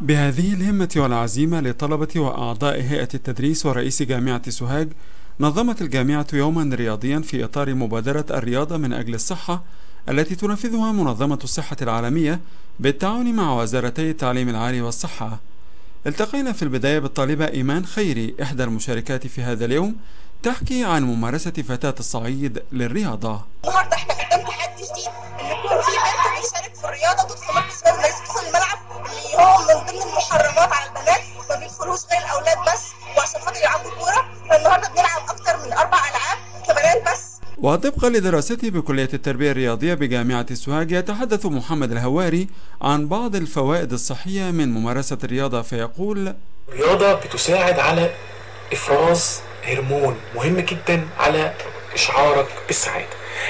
بهذه الهمة والعزيمة لطلبة وأعضاء هيئة التدريس ورئيس جامعة سوهاج نظمت الجامعة يوما رياضيا في إطار مبادرة الرياضة من أجل الصحة التي تنفذها منظمة الصحة العالمية بالتعاون مع وزارتي التعليم العالي والصحة. التقينا في البداية بالطالبة إيمان خيري إحدى المشاركات في هذا اليوم تحكي عن ممارسة فتاة الصعيد للرياضة. النهارده إحنا قدام تحدي جديد إن في بنت بتشارك في الرياضة تدخل وطبقا لدراسته بكلية التربية الرياضية بجامعة سوهاج يتحدث محمد الهواري عن بعض الفوائد الصحية من ممارسة الرياضة فيقول الرياضة بتساعد على إفراز هرمون مهم جدا على إشعارك بالسعادة.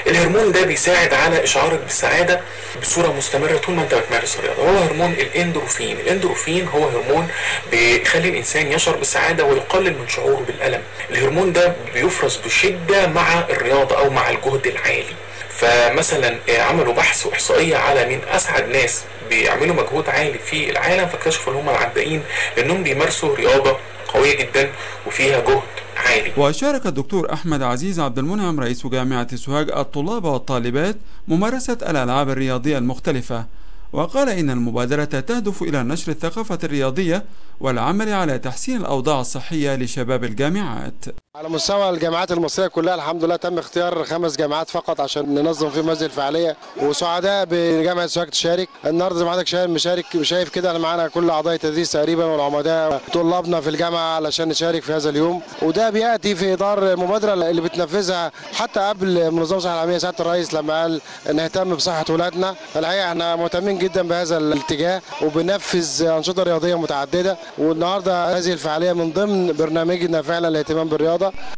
الهرمون ده بيساعد على إشعارك بالسعادة بصورة مستمرة طول ما أنت بتمارس الرياضة. هو هرمون الإندروفين. الإندروفين هو هرمون بيخلي الإنسان يشعر بالسعادة ويقلل من شعوره بالألم. الهرمون ده بيفرز بشدة مع الرياضة أو مع الجهد العالي. فمثلا عملوا بحث واحصائيه على مين أسعد ناس بيعملوا مجهود عالي في العالم فاكتشفوا إن هم العدائين لأنهم بيمارسوا رياضة قوية جدا وفيها جهد عالي وشارك الدكتور أحمد عزيز عبد المنعم رئيس جامعة سوهاج الطلاب والطالبات ممارسة الألعاب الرياضية المختلفة وقال إن المبادرة تهدف إلى نشر الثقافة الرياضية والعمل على تحسين الأوضاع الصحية لشباب الجامعات. على مستوى الجامعات المصرية كلها الحمد لله تم اختيار خمس جامعات فقط عشان ننظم فيهم هذه الفعالية. وسعداء بجامعة سوهاج تشارك. النهارده زي ما حضرتك شايف مشارك شايف كده معانا كل أعضاء التدريس تقريبا والعمداء طلابنا في الجامعة علشان نشارك في هذا اليوم. وده بيأتي في إطار المبادرة اللي بتنفذها حتى قبل منظمة الصحة العالمية سيادة الرئيس لما قال نهتم بصحة ولادنا. الحقيقة إحنا مهتمين جدا بهذا الاتجاه وبنفذ أنشطة رياضية متعددة. والنهاردة هذه الفعالية من ضمن برنامجنا فعلا الاهتمام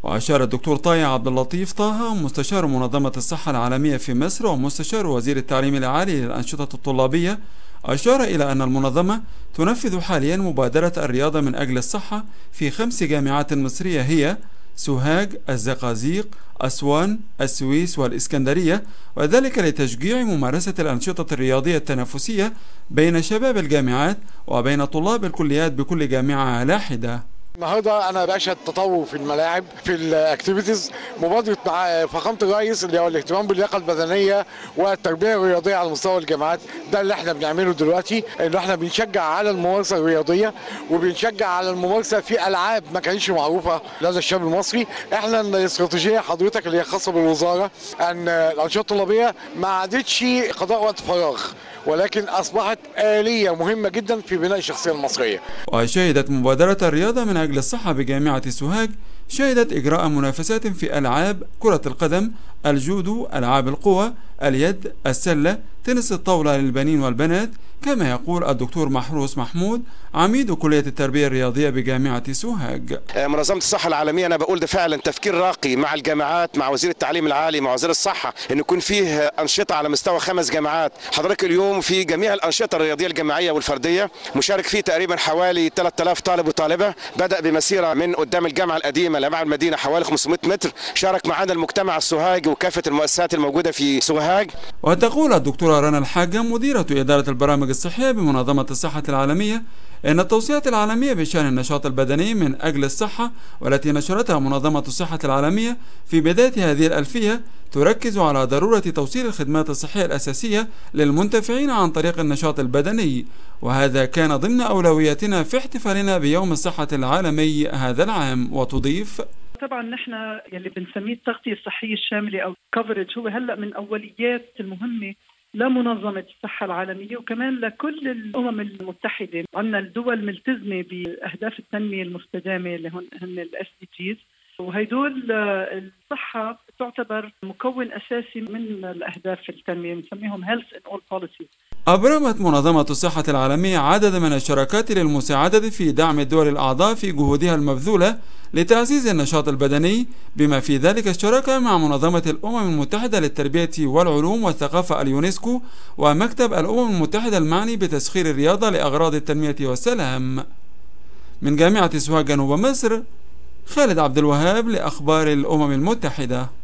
وأشار الدكتور طايع عبد اللطيف طه مستشار منظمة الصحة العالمية في مصر ومستشار وزير التعليم العالي للأنشطة الطلابية. أشار إلى أن المنظمة تنفذ حاليا مبادرة الرياضة من أجل الصحة في خمس جامعات مصرية هي سوهاج، الزقازيق، أسوان، السويس والإسكندرية وذلك لتشجيع ممارسة الأنشطة الرياضية التنافسية بين شباب الجامعات وبين طلاب الكليات بكل جامعة على حدة النهارده أنا بشهد تطور في الملاعب في الاكتيفيتيز مبادرة مع فخامة الرئيس اللي هو الاهتمام باللياقة البدنية والتربية الرياضية على مستوى الجامعات. ده اللي إحنا بنعمله دلوقتي ان إحنا بنشجع على الممارسة الرياضية وبنشجع على الممارسة في ألعاب ما كانتش معروفة لدى الشاب المصري. إحنا الاستراتيجية حضرتك اللي هي خاصة بالوزارة ان الأنشطة الطلابية ما عادتش قضاء وقت فراغ ولكن أصبحت آلية مهمة جدا في بناء الشخصية المصرية. وشهدت مبادرة الرياضة من أجل الصحة بجامعة سوهاج شهدت إجراء منافسات في ألعاب كرة القدم الجودو ألعاب القوى اليد السلة تنس الطاولة للبنين والبنات كما يقول الدكتور محروس محمود عميد كلية التربية الرياضية بجامعة سوهاج. منظمة الصحة العالمية أنا بقول ده فعلا تفكير راقي مع الجامعات مع وزير التعليم العالي مع وزير الصحة إن يكون فيه أنشطة على مستوى خمس جامعات. حضرتك اليوم في جميع الأنشطة الرياضية الجماعية والفردية مشارك فيه تقريبا حوالي 3000 طالب وطالبة. بدأ بمسيرة من قدام الجامعة القديمة لمع المدينة حوالي 500 متر. شارك معنا المجتمع السوهاجي وكافة المؤسسات الموجودة في سوهاج. وتقول الدكتورة رنا الحاجة مديرة إدارة البرامج الصحية بمنظمة الصحة العالمية إن التوصيات العالمية بشأن النشاط البدني من أجل الصحة والتي نشرتها منظمة الصحة العالمية في بداية هذه الألفية تركز على ضرورة توصيل الخدمات الصحية الأساسية للمنتفعين عن طريق النشاط البدني. وهذا كان ضمن أولوياتنا في احتفالنا بيوم الصحة العالمي هذا العام. وتضيف طبعا نحن يلي بنسميه التغطية الصحية الشاملة أو كفرج هو هلأ من أوليات المهمة لمنظمة الصحة العالمية وكمان لكل الأمم المتحدة. عندنا الدول ملتزمة بأهداف التنمية المستدامة اللي هن ال SDGs وهيدول الصحة تعتبر مكون أساسي من الأهداف التنمية بنسميهم health in all policies. أبرمت منظمة الصحة العالمية عدد من الشراكات للمساعدة في دعم الدول الأعضاء في جهودها المبذولة لتعزيز النشاط البدني بما في ذلك الشراكة مع منظمة الأمم المتحدة للتربية والعلوم والثقافة اليونسكو ومكتب الأمم المتحدة المعني بتسخير الرياضة لأغراض التنمية والسلام. من جامعة سوهاج جنوب مصر خالد عبد الوهاب لأخبار الأمم المتحدة.